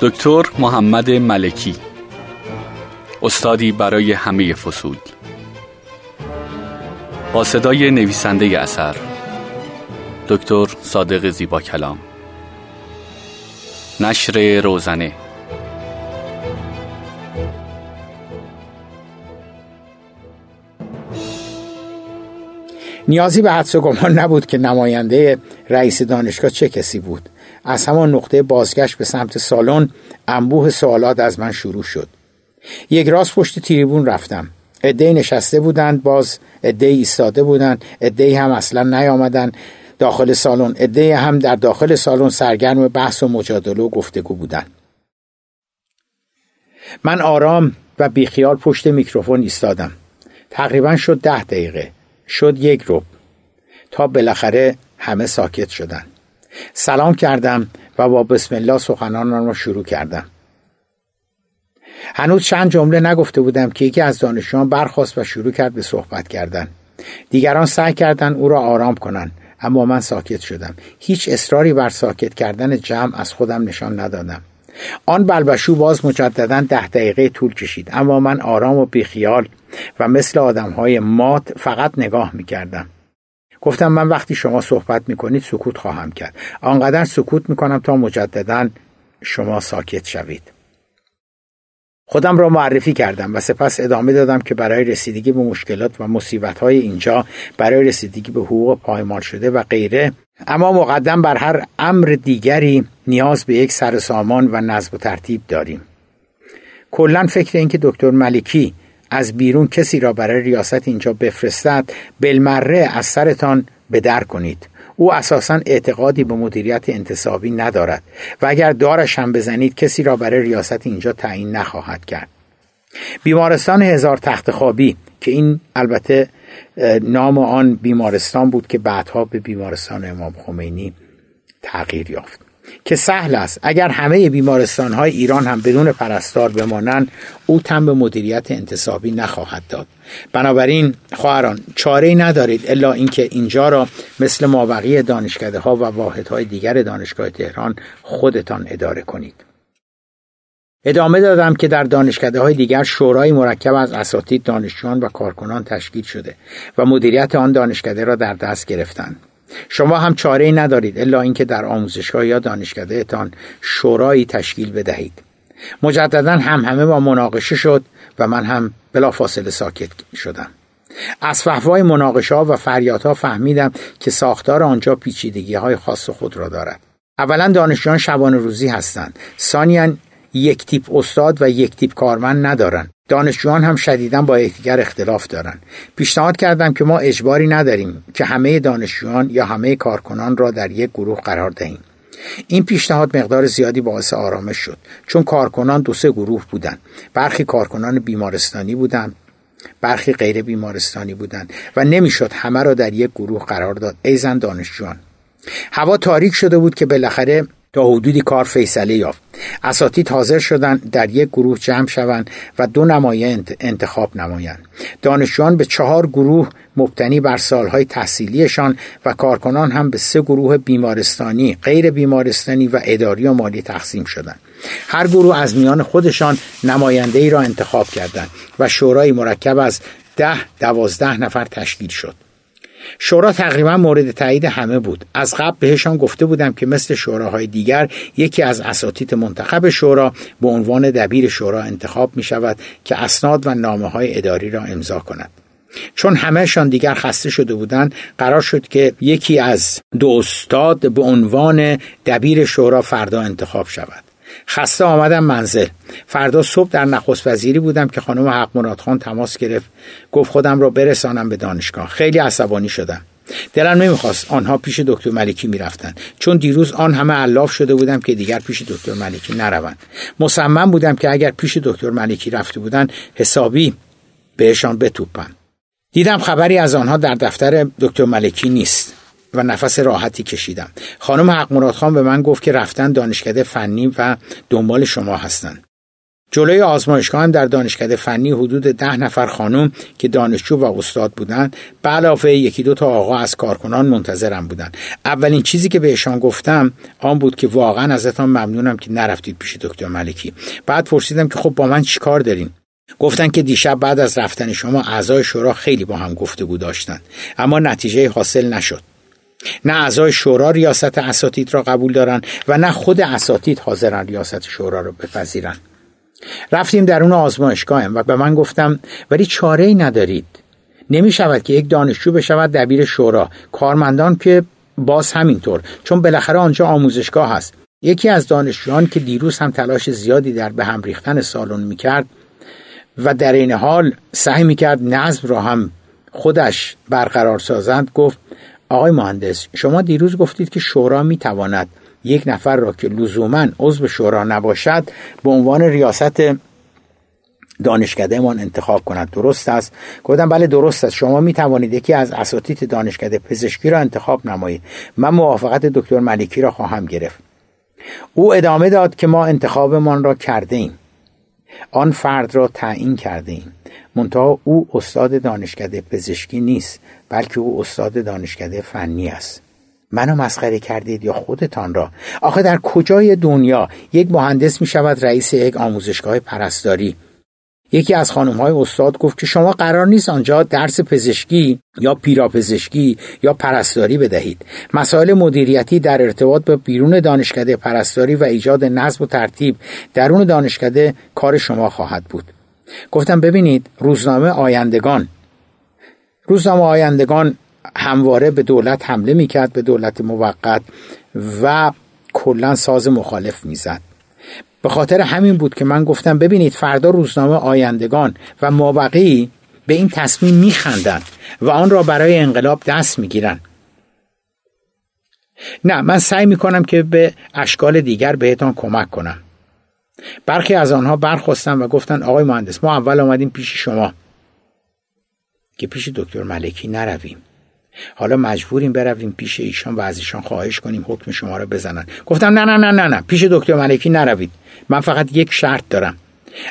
دکتر محمد ملکی. استادی برای همه فصول. با صدای نویسنده اثر دکتر صادق زیبا کلام. نشر روزنه. نیازی به حدس و گمان نبود که نماینده رئیس دانشگاه چه کسی بود. از همان نقطه بازگشت به سمت سالن انبوه سوالات از من شروع شد. یک راست پشت تریبون رفتم. عدهای نشسته بودند باز عدهای ایستاده بودند. عدهای هم اصلا نیامدند. داخل سالن عدهای هم در داخل سالن سرگرم بحث و مجادله و گفتگو بودند. من آرام و بیخیال پشت میکروفون ایستادم. تقریبا شد ده دقیقه. شد یک رو تا بالاخره همه ساکت شدن سلام کردم و با بسم الله سخنانم را شروع کردم. هنوز چند جمله نگفته بودم که یکی از دانشجویان برخواست و شروع کرد به صحبت کردن. دیگران سعی کردند او را آرام کنند اما من ساکت شدم. هیچ اصراری بر ساکت کردن جمع از خودم نشان ندادم. آن بلبشو باز مجددا ده دقیقه طول کشید اما من آرام و بیخیال و مثل آدم های مات فقط نگاه می کردم. گفتم من وقتی شما صحبت می کنید سکوت خواهم کرد. آنقدر سکوت می کنم تا مجددا شما ساکت شوید. خودم را معرفی کردم و سپس ادامه دادم که برای رسیدگی به مشکلات و مصیبت های اینجا برای رسیدگی به حقوق پایمال شده و غیره اما مقدم بر هر امر دیگری نیاز به یک سر سامان و نظم و ترتیب داریم کلا فکر اینکه دکتر ملکی از بیرون کسی را برای ریاست اینجا بفرستد بلمره از سرتان به در کنید. او اساسا اعتقادی به مدیریت انتصابی ندارد و اگر دارش هم بزنید کسی را برای ریاست اینجا تعیین نخواهد کرد. بیمارستان هزار تخت خوابی که این البته نام آن بیمارستان بود که بعدها به بیمارستان امام خمینی تغییر یافت. که سهل است. اگر همه بیمارستان های ایران هم بدون پرستار بمانند او تن به مدیریت انتصابی نخواهد داد. بنابراین خواهران چاره ندارید الا اینکه اینجا را مثل مابقی دانشکده ها و واحد های دیگر دانشگاه تهران خودتان اداره کنید. ادامه دادم که در دانشکده های دیگر شورای مرکب از اساتید دانشجویان و کارکنان تشکیل شده و مدیریت آن دانشکده را در دست گرفتند. شما هم چاره ای ندارید الا اینکه در آموزشگاه یا دانشکدهتان شورایی تشکیل بدهید. مجددا هم همه با مناقشه شد و من هم بلافاصله ساکت شدم. از فهوای مناقشه ها و فریادها فهمیدم که ساختار آنجا پیچیدگی های خاص خود را دارد. اولا دانشجویان شبانه روزی هستند. ثانیا یک تیپ استاد و یک تیپ کارمند ندارند دانشجویان هم شدیدا با یکدیگر اختلاف دارند پیشنهاد کردم که ما اجباری نداریم که همه دانشجویان یا همه کارکنان را در یک گروه قرار دهیم. این پیشنهاد مقدار زیادی باعث آرامش شد چون کارکنان دو سه گروه بودند. برخی کارکنان بیمارستانی بودند برخی غیر بیمارستانی بودند و نمی‌شد همه را در یک گروه قرار داد. ایزن دانشجویان هوا تاریک شده بود که بالاخره تا حدودی کار فیصله یافت. اساتید حاضر شدند در یک گروه جمع شوند و دو نمایه انتخاب نمایند. دانشجویان به چهار گروه مبتنی بر سالهای تحصیلیشان و کارکنان هم به سه گروه بیمارستانی غیر بیمارستانی و اداری و مالی تقسیم شدند. هر گروه از میان خودشان نماینده ای را انتخاب کردند و شورای مرکب از ده دوازده نفر تشکیل شد. شورا تقریبا مورد تایید همه بود. از قبل بهشان گفته بودم که مثل شوراهای دیگر یکی از اساتید منتخب شورا به عنوان دبیر شورا انتخاب می شود که اسناد و نامه های اداری را امضا کند. چون همهشان دیگر خسته شده بودند قرار شد که یکی از دو استاد به عنوان دبیر شورا فردا انتخاب شود. خسته آمدم منزل. فردا صبح در نخست وزیری بودم که خانم حق مراد خان تماس گرفت. گفت خودم را برسانم به دانشگاه. خیلی عصبانی شدم. دلم نمی‌خواست آنها پیش دکتر ملکی می‌رفتن. چون دیروز آن همه علاف شده بودم که دیگر پیش دکتر ملکی نروند. مصمم بودم که اگر پیش دکتر ملکی رفته بودن حسابی بهشان بتوپم دیدم خبری از آنها در دفتر دکتر ملکی نیست. و نفس راحتی کشیدم. خانم حق مراد خان به من گفت که رفتن دانشکده فنی و دنبال شما هستند جلوی آزمایشگاه هم در دانشکده فنی حدود ده نفر خانم که دانشجو و استاد بودند به علاوه یکی دو تا آقا از کارکنان منتظرم بودند. اولین چیزی که بهشان گفتم آن بود که واقعا ازتان ممنونم که نرفتید پیش دکتر ملکی. بعد پرسیدم که خب با من چیکار دارین؟ گفتن که دیشب بعد از رفتن شما اعضای شورا خیلی با هم گفتگو داشتند اما نتیجه حاصل نشد. نه اعضای شورا ریاست اساتید را قبول دارند و نه خود اساتید حاضرن ریاست شورا را بپذیرند. رفتیم درون آزمایشگاه و به من گفتم ولی چاره ای ندارید. نمی شود که یک دانشجو بشود دبیر شورا کارمندان که باز همینطور چون بالاخره آنجا آموزشگاه هست یکی از دانشجویان که دیروز هم تلاش زیادی در به هم ریختن سالن می‌کرد و در این حال سعی می‌کرد نظم را هم خودش برقرار سازند گفت آقای مهندس شما دیروز گفتید که شورا می‌تواند یک نفر را که لزوما عضو شورا نباشد به عنوان ریاست دانشکدهمان انتخاب کند. درست است؟ گفتم بله درست است. شما می توانید یکی از اساتید دانشکده پزشکی را انتخاب نمایید. من موافقت دکتر ملکی را خواهم گرفت. او ادامه داد که ما انتخابمان را کرده ایم آن فرد را تعیین کرده ایم منتها او استاد دانشکده پزشکی نیست بلکه او استاد دانشکده فنی است. منو مسخره کردید یا خودتان را؟ آخه در کجای دنیا یک مهندس می شود رئیس یک آموزشگاه پرستاری؟ یکی از خانم های استاد گفت که شما قرار نیست آنجا درس پزشکی یا پیراپزشکی یا پرستاری بدهید. مسائل مدیریتی در ارتباط با بیرون دانشکده پرستاری و ایجاد نظم و ترتیب درون دانشکده کار شما خواهد بود. گفتم ببینید روزنامه آیندگان. روزنامه آیندگان همواره به دولت حمله می‌کرد به دولت موقت و کلا ساز مخالف می‌زد. به خاطر همین بود که من گفتم ببینید فردا روزنامه آیندگان و مابقی به این تصمیم میخندند و آن را برای انقلاب دست می‌گیرند نه من سعی می‌کنم که به اشکال دیگر بهتان کمک کنم. برخی از آنها برخواستن و گفتن آقای مهندس ما اول آمدیم پیش شما. که پیش دکتر ملکی نرویم. حالا مجبوریم برویم پیش ایشان و از ایشان خواهش کنیم حکم شما را بزنن. گفتم نه نه نه نه نه. پیش دکتر ملکی نروید. من فقط یک شرط دارم.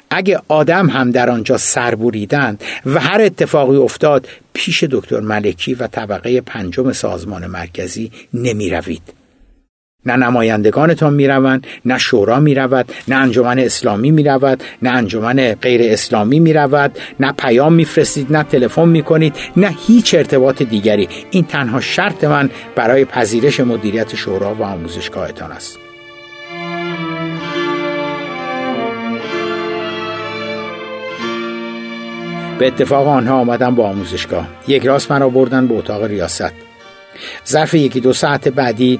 اگه آدم هم در آنجا سر بریدند و هر اتفاقی افتاد پیش دکتر ملکی و طبقه پنجم سازمان مرکزی نمی روید. نه نمایندگانتان می‌روند نه شورا می‌رود نه انجمن اسلامی می‌رود نه انجمن غیر اسلامی می‌رود نه پیام میفرستید نه تلفن می‌کنید نه هیچ ارتباط دیگری. این تنها شرط من برای پذیرش مدیریت شورا و آموزشگاهتان است. به اتفاق آنها آمدم با آموزشگاه. یک راست مرا بردن به اتاق ریاست. ظرف یکی دو ساعت بعدی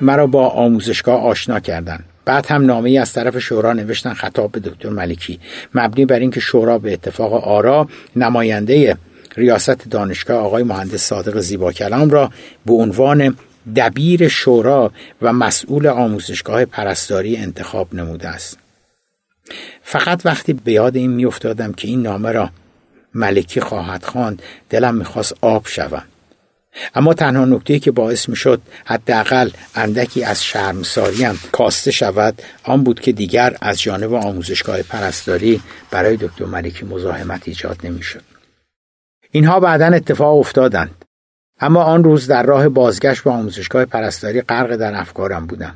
مرا با آموزشگاه آشنا کردند. بعد هم نامه از طرف شورا نوشتن خطاب به دکتر ملکی. مبنی بر اینکه شورا به اتفاق آرا نماینده ریاست دانشگاه آقای مهندس صادق زیبا کلام را به عنوان دبیر شورا و مسئول آموزشگاه پرستاری انتخاب نموده است. فقط وقتی به یاد این میافتادم که این نامه را ملکی خواهد خواند دلم می‌خواست آب شوم. اما تنها نکته که باعث می شد حداقل اندکی از شرمساریم کاسته شود آن بود که دیگر از جانب آموزشگاه پرستاری برای دکتر ملکی مزاحمت ایجاد نمی شد. اینها بعدا اتفاق افتادند اما آن روز در راه بازگشت به آموزشگاه پرستاری غرق در افکارم بودم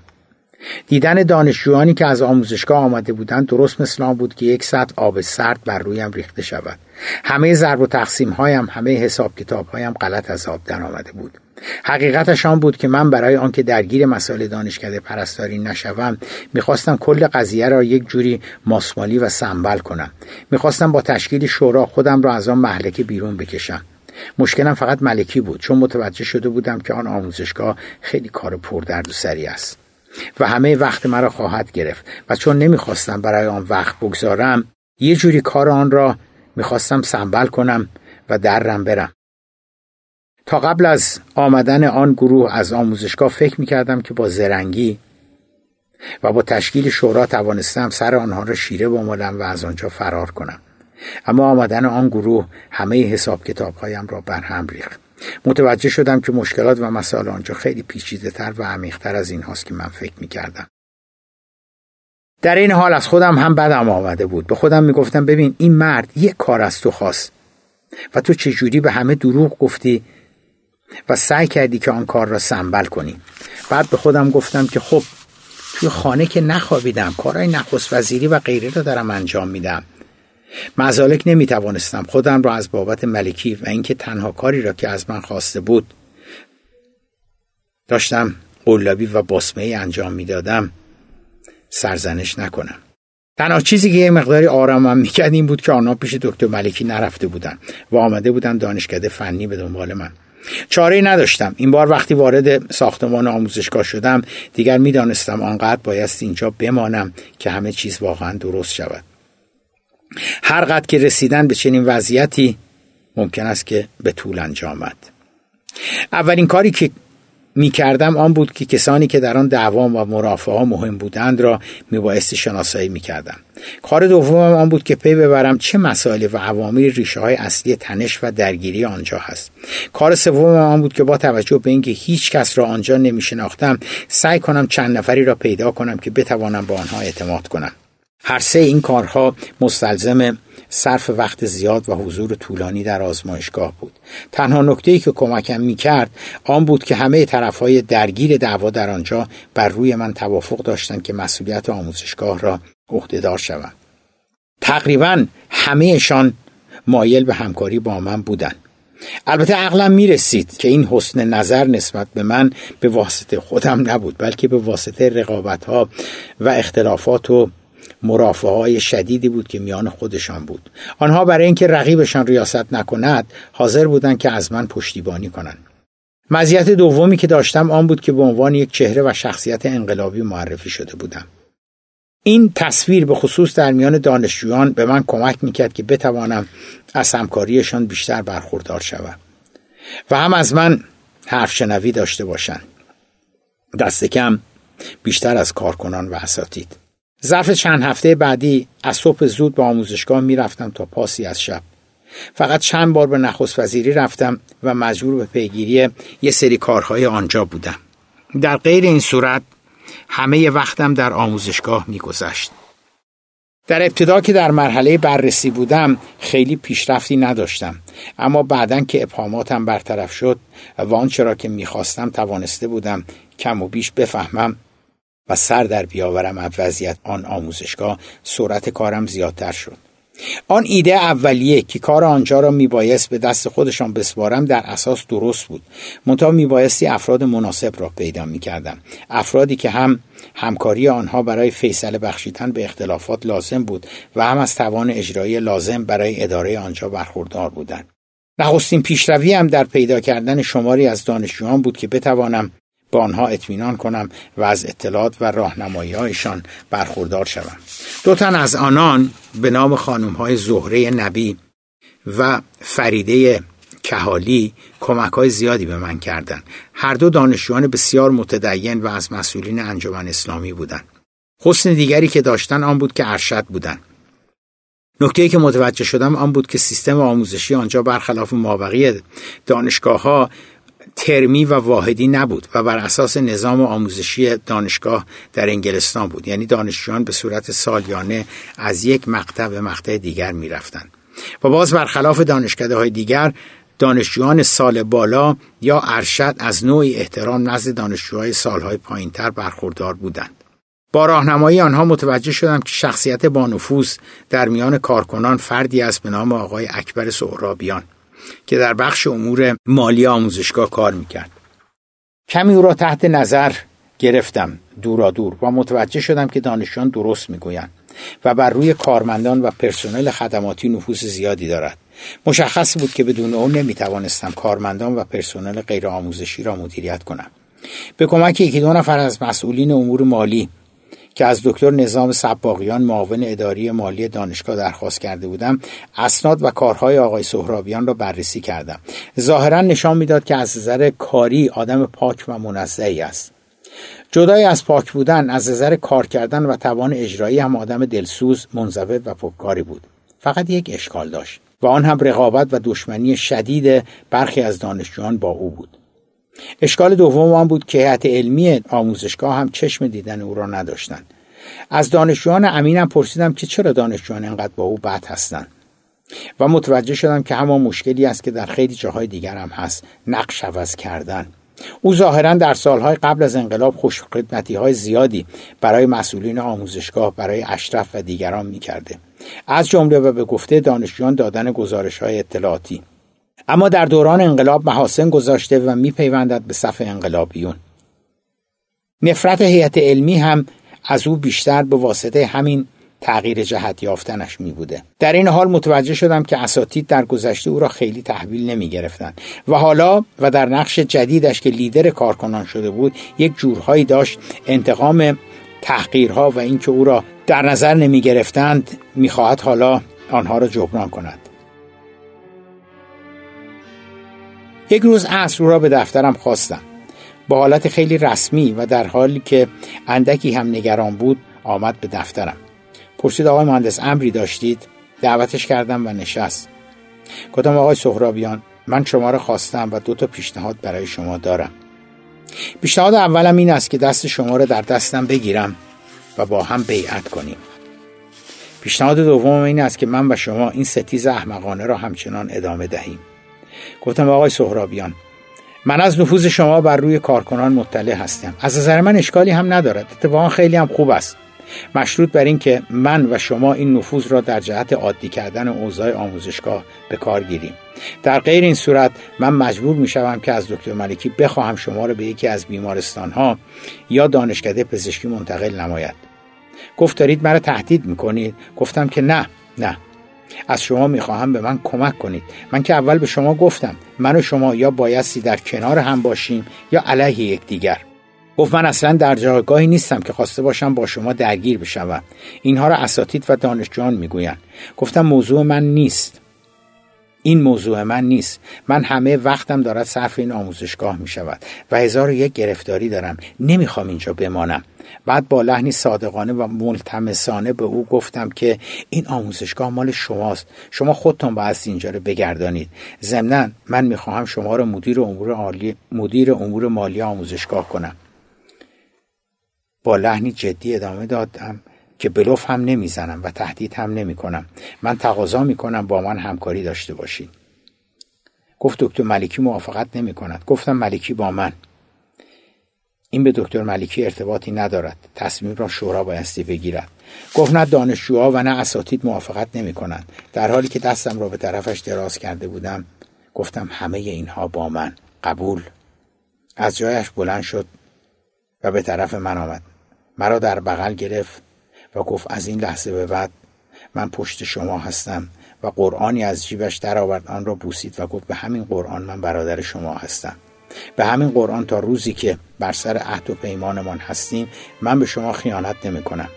دیدن دانشجویانی که از آموزشگاه آمده بودند درست مثل آن بود که یک ساعت آب سرد بر رویم ریخته شود. همه ضرب و تقسیم هایم همه حساب کتاب هایم غلط از آب در آمده بود. حقیقتش آن بود که من برای آنکه درگیر مسائل دانشکده پرستاری نشوم می‌خواستم کل قضیه را یک جوری ماسمالی و سنبل کنم. می‌خواستم با تشکیل شورا خودم را از آن محلکه بیرون بکشم. مشکلم فقط ملکی بود چون متوجه شده بودم که آن آموزشگاه خیلی کار پردرد و سری است. و همه وقت مرا خواهد گرفت. و چون نمی‌خواستم برای آن وقت بگذارم یه جوری کار آن را می‌خواستم سنبل کنم و درم برم. تا قبل از آمدن آن گروه از آموزشگاه فکر می‌کردم که با زرنگی و با تشکیل شورا توانستم سر آنها را شیره بمالم و از آنجا فرار کنم. اما آمدن آن گروه همه حساب کتابهایم را برهم ریخت. متوجه شدم که مشکلات و مسائل آنجا خیلی پیچیده تر و عمیقتر از این هاست که من فکر می کردم. در این حال از خودم هم بدم آمده بود. به خودم می‌گفتم ببین این مرد یک کار از تو خواست و تو چجوری به همه دروغ گفتی و سعی کردی که آن کار را سنبل کنی. بعد به خودم گفتم که خب توی خانه که نخوابیدم کارهای نخست وزیری و غیره را دارم انجام میدم. مزالک نمی‌توانستم خودم را از بابت ملکی و اینکه تنها کاری را که از من خواسته بود داشتم قلابی و باسمه ای انجام می‌دادم سرزنش نکنم. تنها چیزی که یه مقداری آرامم می‌کرد این بود که آنها پیش دکتر ملکی نرفته بودن و آمده بودن دانشکده فنی به دنبال من. چاره نداشتم. این بار وقتی وارد ساختمان آموزشگاه شدم دیگر می‌دانستم آنقدر بایست اینجا بمانم که همه چیز واقعا درست شود. هر قد که رسیدن به چنین وضعیتی ممکن است که به طول انجامد اولین کاری که می کردم آن بود که کسانی که در آن دعوام و مرافعه مهم بودند را می شناسایی می کردم. کار دومم آن بود که پی ببرم چه مسائل و عوامل ریشه های اصلی تنش و درگیری آنجا هست. کار سومم آن بود که با توجه به اینکه هیچ کس را آنجا نمی شناختم سعی کنم چند نفری را پیدا کنم که بتوانم با آنها اعتماد کنم. هر سه این کارها مستلزم صرف وقت زیاد و حضور طولانی در آزمایشگاه بود. تنها نکته ای که کمکم می کرد آن بود که همه طرف های درگیر دعوا در آنجا بر روی من توافق داشتند که مسئولیت آموزشگاه را عهدهدار شوم تقریبا همهشان مایل به همکاری با من بودند. البته عقلم می رسید که این حسن نظر نسبت به من به واسطه خودم نبود بلکه به واسطه رقابت ها و اختلافات و مرافعه های شدیدی بود که میان خودشان بود. آنها برای اینکه رقیبشان ریاست نکند حاضر بودند که از من پشتیبانی کنند. مزیت دومی که داشتم آن بود که به عنوان یک چهره و شخصیت انقلابی معرفی شده بودم. این تصویر به خصوص در میان دانشجویان به من کمک می‌کرد که بتوانم از همکاریشان بیشتر برخوردار شوم و هم از من حرف شنوی داشته باشند. دست کم بیشتر از کارکنان و اساتید. ظرف چند هفته بعدی از صبح زود به آموزشگاه می‌رفتم تا پاسی از شب. فقط چند بار به نخست وزیری رفتم و مجبور به پیگیری یه سری کارهای آنجا بودم. در غیر این صورت همه وقتم در آموزشگاه میگذشت. در ابتدا که در مرحله بررسی بودم خیلی پیشرفتی نداشتم اما بعدا که ابهاماتم برطرف شد و آنچه را که می‌خواستم توانسته بودم کم و بیش بفهمم و سر در بیاورم از وضعیت آن آموزشگاه سرعت کارم زیادتر شد. آن ایده اولیه که کار آنجا را میبایست به دست خودشان بسپارم در اساس درست بود. منتها میبایستی افراد مناسب را پیدا می‌کردم. افرادی که هم همکاری آنها برای فیصله بخشیدن به اختلافات لازم بود و هم از توان اجرایی لازم برای اداره آنجا برخوردار بودند. نخستین پیشروی هم در پیدا کردن شماری از دانشجویان بود که بتوانم با آنها اطمینان کنم و از اطلاعات و راهنمایی هایشان برخوردار شوم. دو تن از آنان به نام خانم های زهره نبی و فریده کهالی کمک های زیادی به من کردند. هر دو دانشجویان بسیار متدین و از مسئولین انجمن اسلامی بودند. حسن دیگری که داشتن آن بود که ارشد بودند. نکته که متوجه شدم آن بود که سیستم آموزشی آنجا برخلاف مابقی دانشگاه ها ترمی و واحدی نبود و بر اساس نظام آموزشی دانشگاه در انگلستان بود. یعنی دانشجویان به صورت سالیانه از یک مقطع به مقطع دیگر می‌رفتند. و باز برخلاف دانشکده های دیگر دانشجویان سال بالا یا ارشد از نوعی احترام نزد دانشجوهای سالهای پایینتر برخوردار بودند. با راهنمایی آنها متوجه شدم که شخصیت با نفوذ در میان کارکنان فردی است به نام آقای اکبر سهرابیان. که در بخش امور مالی آموزشگاه کار می‌کرد. کمی او را تحت نظر گرفتم دورا دور و متوجه شدم که دانشجویان درست می‌گویند و بر روی کارمندان و پرسنل خدماتی نفوذ زیادی دارد. مشخص بود که بدون او نمی‌توانستم کارمندان و پرسنل غیر آموزشی را مدیریت کنم. به کمک یکی دو نفر از مسئولین امور مالی که از دکتر نظام سباقیان معاون اداری مالی دانشگاه درخواست کرده بودم اسناد و کارهای آقای سهرابیان را بررسی کردم. ظاهرا نشان می‌داد که از نظر کاری آدم پاک و منزهی است. جدای از پاک بودن از نظر کار کردن و توان اجرایی هم آدم دلسوز منضبط و پکاری بود. فقط یک اشکال داشت و آن هم رقابت و دشمنی شدید برخی از دانشجویان با او بود. اشکال دوم آن بود که هیئت علمی آموزشگاه هم چشم دیدن او را نداشتند. از دانشجویان امینم پرسیدم که چرا دانشجویان اینقدر با او بد هستند. و متوجه شدم که همان مشکلی است که در خیلی جاهای دیگر هم هست نقش عوض کردن. او ظاهرا در سالهای قبل از انقلاب خوشخدمتی های زیادی برای مسئولین آموزشگاه برای اشرف و دیگران می‌کرده. از جمله و به گفته دانشجویان دادن گزارش های اطلاعاتی. اما در دوران انقلاب محاسن گذاشته و میپیوندد به صف انقلابیون نفرت هیئت علمی هم از او بیشتر به واسطه همین تغییر جهت یافتنش می بوده. در این حال متوجه شدم که اساتید در گذشته او را خیلی تحویل نمی گرفتن و حالا و در نقش جدیدش که لیدر کارکنان شده بود یک جورهایی داشت انتقام تحقیرها و اینکه او را در نظر نمی گرفتند می خواهد حالا آنها را جبران کند. یک روز عصر او را به دفترم خواستم. با حالت خیلی رسمی و در حالی که اندکی هم نگران بود آمد به دفترم. پرسید آقای مهندس امری داشتید؟ دعوتش کردم و نشست. گفتم آقای سهرابیان؟ من شما را خواستم و دو تا پیشنهاد برای شما دارم. پیشنهاد اولم این است که دست شما را در دستم بگیرم و با هم بیعت کنیم. پیشنهاد دوم این است که من و شما این ستیز احمقانه را همچنان ادامه دهیم. گفتم آقای سهرابیان من از نفوذ شما بر روی کارکنان مطلع هستم. از نظر من اشکالی هم ندارد. اتفاقا خیلی هم خوب است. مشروط بر این که من و شما این نفوذ را در جهت عادی کردن اوضاع آموزشگاه به کار گیریم. در غیر این صورت من مجبور می شوم که از دکتر ملکی بخواهم شما را به یکی از بیمارستان ها یا دانشکده پزشکی منتقل نماید. گفت دارید مرا تهدید می‌کنید؟ گفتم که نه نه. از شما می‌خواهم به من کمک کنید. من که اول به شما گفتم من و شما یا بایستی در کنار هم باشیم یا علیه یکدیگر. گفت من اصلا در جایگاهی نیستم که خواسته باشم با شما درگیر بشوم. اینها را اساتید و دانشجویان می‌گویند. گفتم موضوع من نیست. این موضوع من نیست. من همه وقتم دارد صرف این آموزشگاه می شود و هزار یک گرفتاری دارم. نمی‌خوام اینجا بمانم. بعد با لحنی صادقانه و ملتمسانه به او گفتم که این آموزشگاه مال شماست. شما خودتان باید اینجا رو بگردانید. ضمنا من می‌خواهم شما را مدیر امور مدیر امور مالی آموزشگاه کنم. با لحنی جدی ادامه دادم. که بلوف هم نمی‌زنم و تهدید هم نمی کنم من تقاضا می کنم با من همکاری داشته باشید گفت دکتر ملکی موافقت نمی کند گفتم ملکی با من. این به دکتر ملکی ارتباطی ندارد. تصمیم را شورا بایستی بگیرد. گفت نه دانشجوها و نه اساتید موافقت نمی کنند در حالی که دستم را به طرفش دراز کرده بودم گفتم همه اینها با من. قبول. از جایش بلند شد و به طرف من آمد. مرا در بغل گرفت. و گفت از این لحظه به بعد من پشت شما هستم و قرآنی از جیبش درآورد آن را بوسید و گفت به همین قرآن من برادر شما هستم. به همین قرآن تا روزی که بر سر عهد و پیمانمان هستیم من به شما خیانت نمی کنم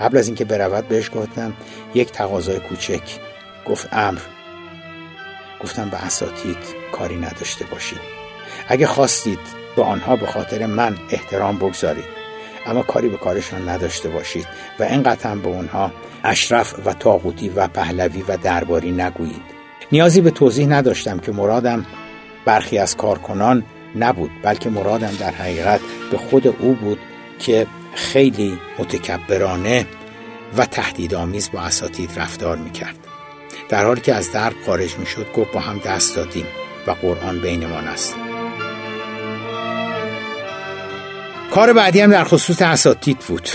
قبل از اینکه برود بهش گفتم یک تقاضای کوچک. گفت امر. گفتم به اساتید کاری نداشته باشید. اگه خواستید به آنها به خاطر من احترام بگذارید. اما کاری به کارشان نداشته باشید و اینقدر هم به اونها اشرف و تاغوتی و پهلوی و درباری نگویید. نیازی به توضیح نداشتم که مرادم برخی از کارکنان نبود بلکه مرادم در حقیقت به خود او بود که خیلی متکبرانه و تهدیدآمیز با اساتید رفتار می‌کرد. در حالی که از درب خارج می‌شد گفت با هم دست دادیم و قرآن بینمان است. کار بعدی هم در خصوص اساتید بود.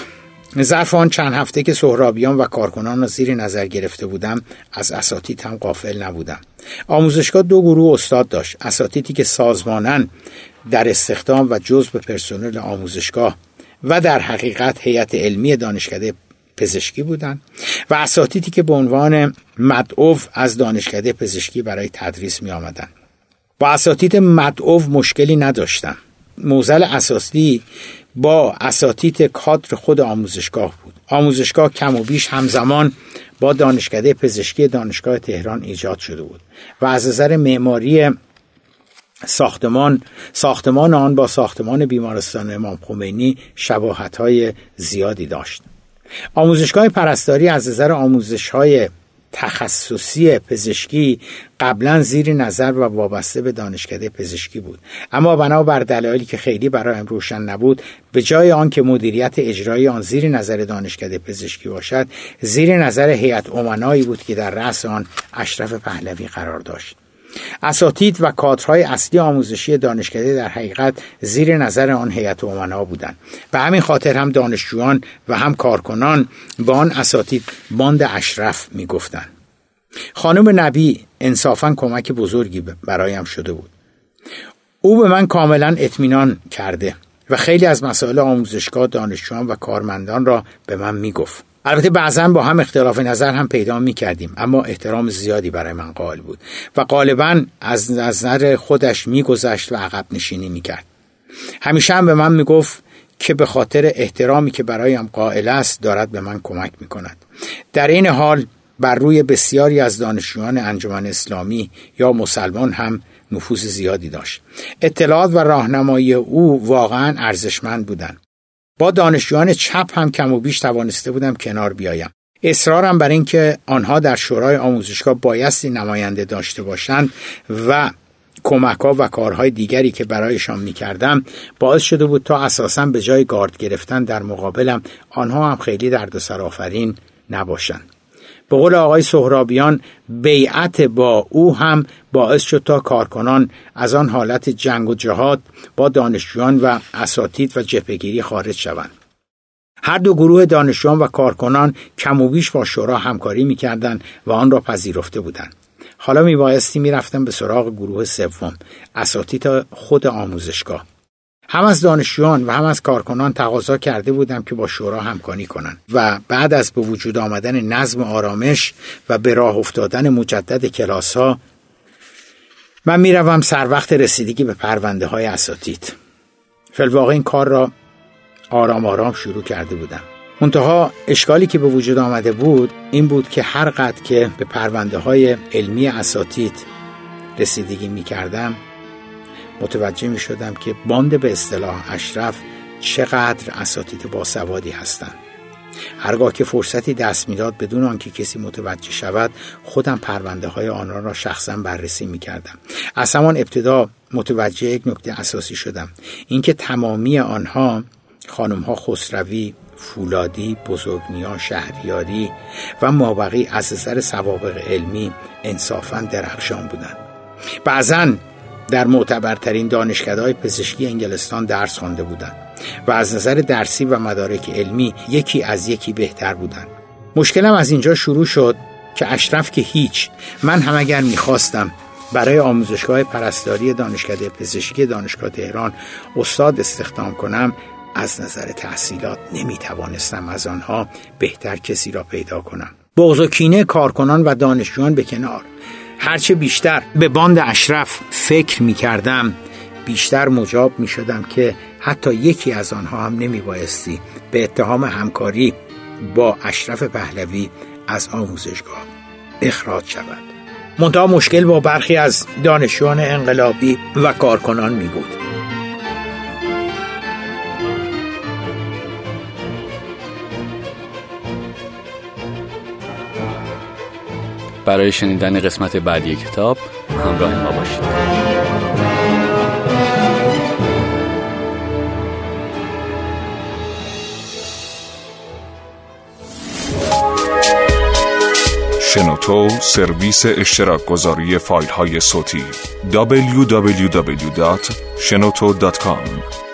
ظرف آن چند هفته که سهرابیان و کارکنان را زیر نظر گرفته بودم از اساتید هم قافل نبودم. آموزشگاه دو گروه استاد داشت. اساتیدی که سازمانن در استخدام و جزء پرسنل آموزشگاه و در حقیقت هیئت علمی دانشکده پزشکی بودند و اساتیدی که به عنوان مدعو از دانشکده پزشکی برای تدریس می آمدن. با اساتید مدعو مشکلی نداشتم. موزل اساسی با اساتید کادر خود آموزشگاه بود. آموزشگاه کم و بیش همزمان با دانشکده پزشکی دانشگاه تهران ایجاد شده بود و از نظر معماری ساختمان ساختمان آن با ساختمان بیمارستان امام خمینی شباهت های زیادی داشت. آموزشگاه پرستاری از نظر آموزش های تخصصی پزشکی قبلا زیر نظر و وابسته به دانشکده پزشکی بود. اما بنابر دلایلی که خیلی برایم روشن نبود به جای آن که مدیریت اجرایی آن زیر نظر دانشکده پزشکی باشد زیر نظر هیئت امنایی بود که در رأس آن اشرف پهلوی قرار داشت. اساتید و کادرهای اصلی آموزشی دانشکده در حقیقت زیر نظر آن هیئت امنا بودند. و همین خاطر هم دانشجویان و هم کارکنان با آن اساتید باند اشرف می‌گفتند. خانم نبی انصافا کمک بزرگی برایم شده بود. او به من کاملا اطمینان کرده و خیلی از مسائل آموزشگاه دانشجویان و کارمندان را به من می‌گفت. البته بعضا با هم اختلاف نظر هم پیدا می کردیم اما احترام زیادی برای من قائل بود و غالبا از نظر خودش میگذشت و عقب نشینی می کرد همیشه هم به من می گفت که به خاطر احترامی که برایم قائل است دارد به من کمک می کند در این حال بر روی بسیاری از دانشجویان انجمن اسلامی یا مسلمان هم نفوذ زیادی داشت. اطلاعات و راهنمایی او واقعا ارزشمند بودند. با دانشجویان چپ هم کم و بیش توانسته بودم کنار بیایم. اصرارم بر اینکه آنها در شورای آموزشگاه بایستی نماینده داشته باشند و کمک ها و کارهای دیگری که برایشان می کردم باعث شده بود تا اساسا به جای گارد گرفتن در مقابلم آنها هم خیلی دردسر آفرین نباشند. به قول آقای سهرابیان بیعت با او هم باعث شد تا کارکنان از آن حالت جنگ و جهاد با دانشجویان و اساتید و جبهگیری خارج شوند. هر دو گروه دانشجویان و کارکنان کم و بیش با شورا همکاری می‌کردند و آن را پذیرفته بودند. حالا میبایستی می‌رفتم به سراغ گروه سوم اساتید خود آموزشگاه. هم از دانشجویان و هم از کارکنان تقاضا کرده بودم که با شورا همکاری کنند و بعد از به وجود آمدن نظم آرامش و به راه افتادن مجدد کلاس ها من می‌روم سر وقت رسیدگی به پرونده های اساتید. فلواقع این کار را آرام آرام شروع کرده بودم. منتها اشکالی که به وجود آمده بود این بود که هر قد که به پرونده های علمی اساتید رسیدگی می کردم متوجه می شدم که باند به اصطلاح اشرف چقدر اساتید باسوادی هستند. هرگاه که فرصتی دست می‌داد بدون آنکه کسی متوجه شود خودم پرونده های آنها را شخصا بررسی می کردم از همان ابتدا متوجه یک نکته اساسی شدم. اینکه تمامی آنها خانم ها خسروی فولادی، بزرگنیا، شهریاری و مابقی از نظر سوابق علمی انصافا درخشان بودند. بعضا در معتبرترین دانشکده پزشکی انگلستان درس خوانده بودند و از نظر درسی و مدارک علمی یکی از یکی بهتر بودند. مشکلم از اینجا شروع شد که اشرف که هیچ من هم اگر می‌خواستم برای آموزشگاه پرستاری دانشکده پزشکی دانشگاه تهران استاد استخدام کنم از نظر تحصیلات نمی توانستم از آنها بهتر کسی را پیدا کنم بغض و کینه کارکنان و دانشجویان به کنار هرچه بیشتر به باند اشرف فکر می کردم بیشتر مجاب می شدم که حتی یکی از آنها هم نمی بایستی به اتهام همکاری با اشرف پهلوی از آموزشگاه اخراج شود. منتها مشکل با برخی از دانشجویان انقلابی و کارکنان می بود برای شنیدن قسمت بعدی کتاب همراه ما باشید. شنوتو سرویس اشتراک گذاری فایل های صوتی www.shenoto.com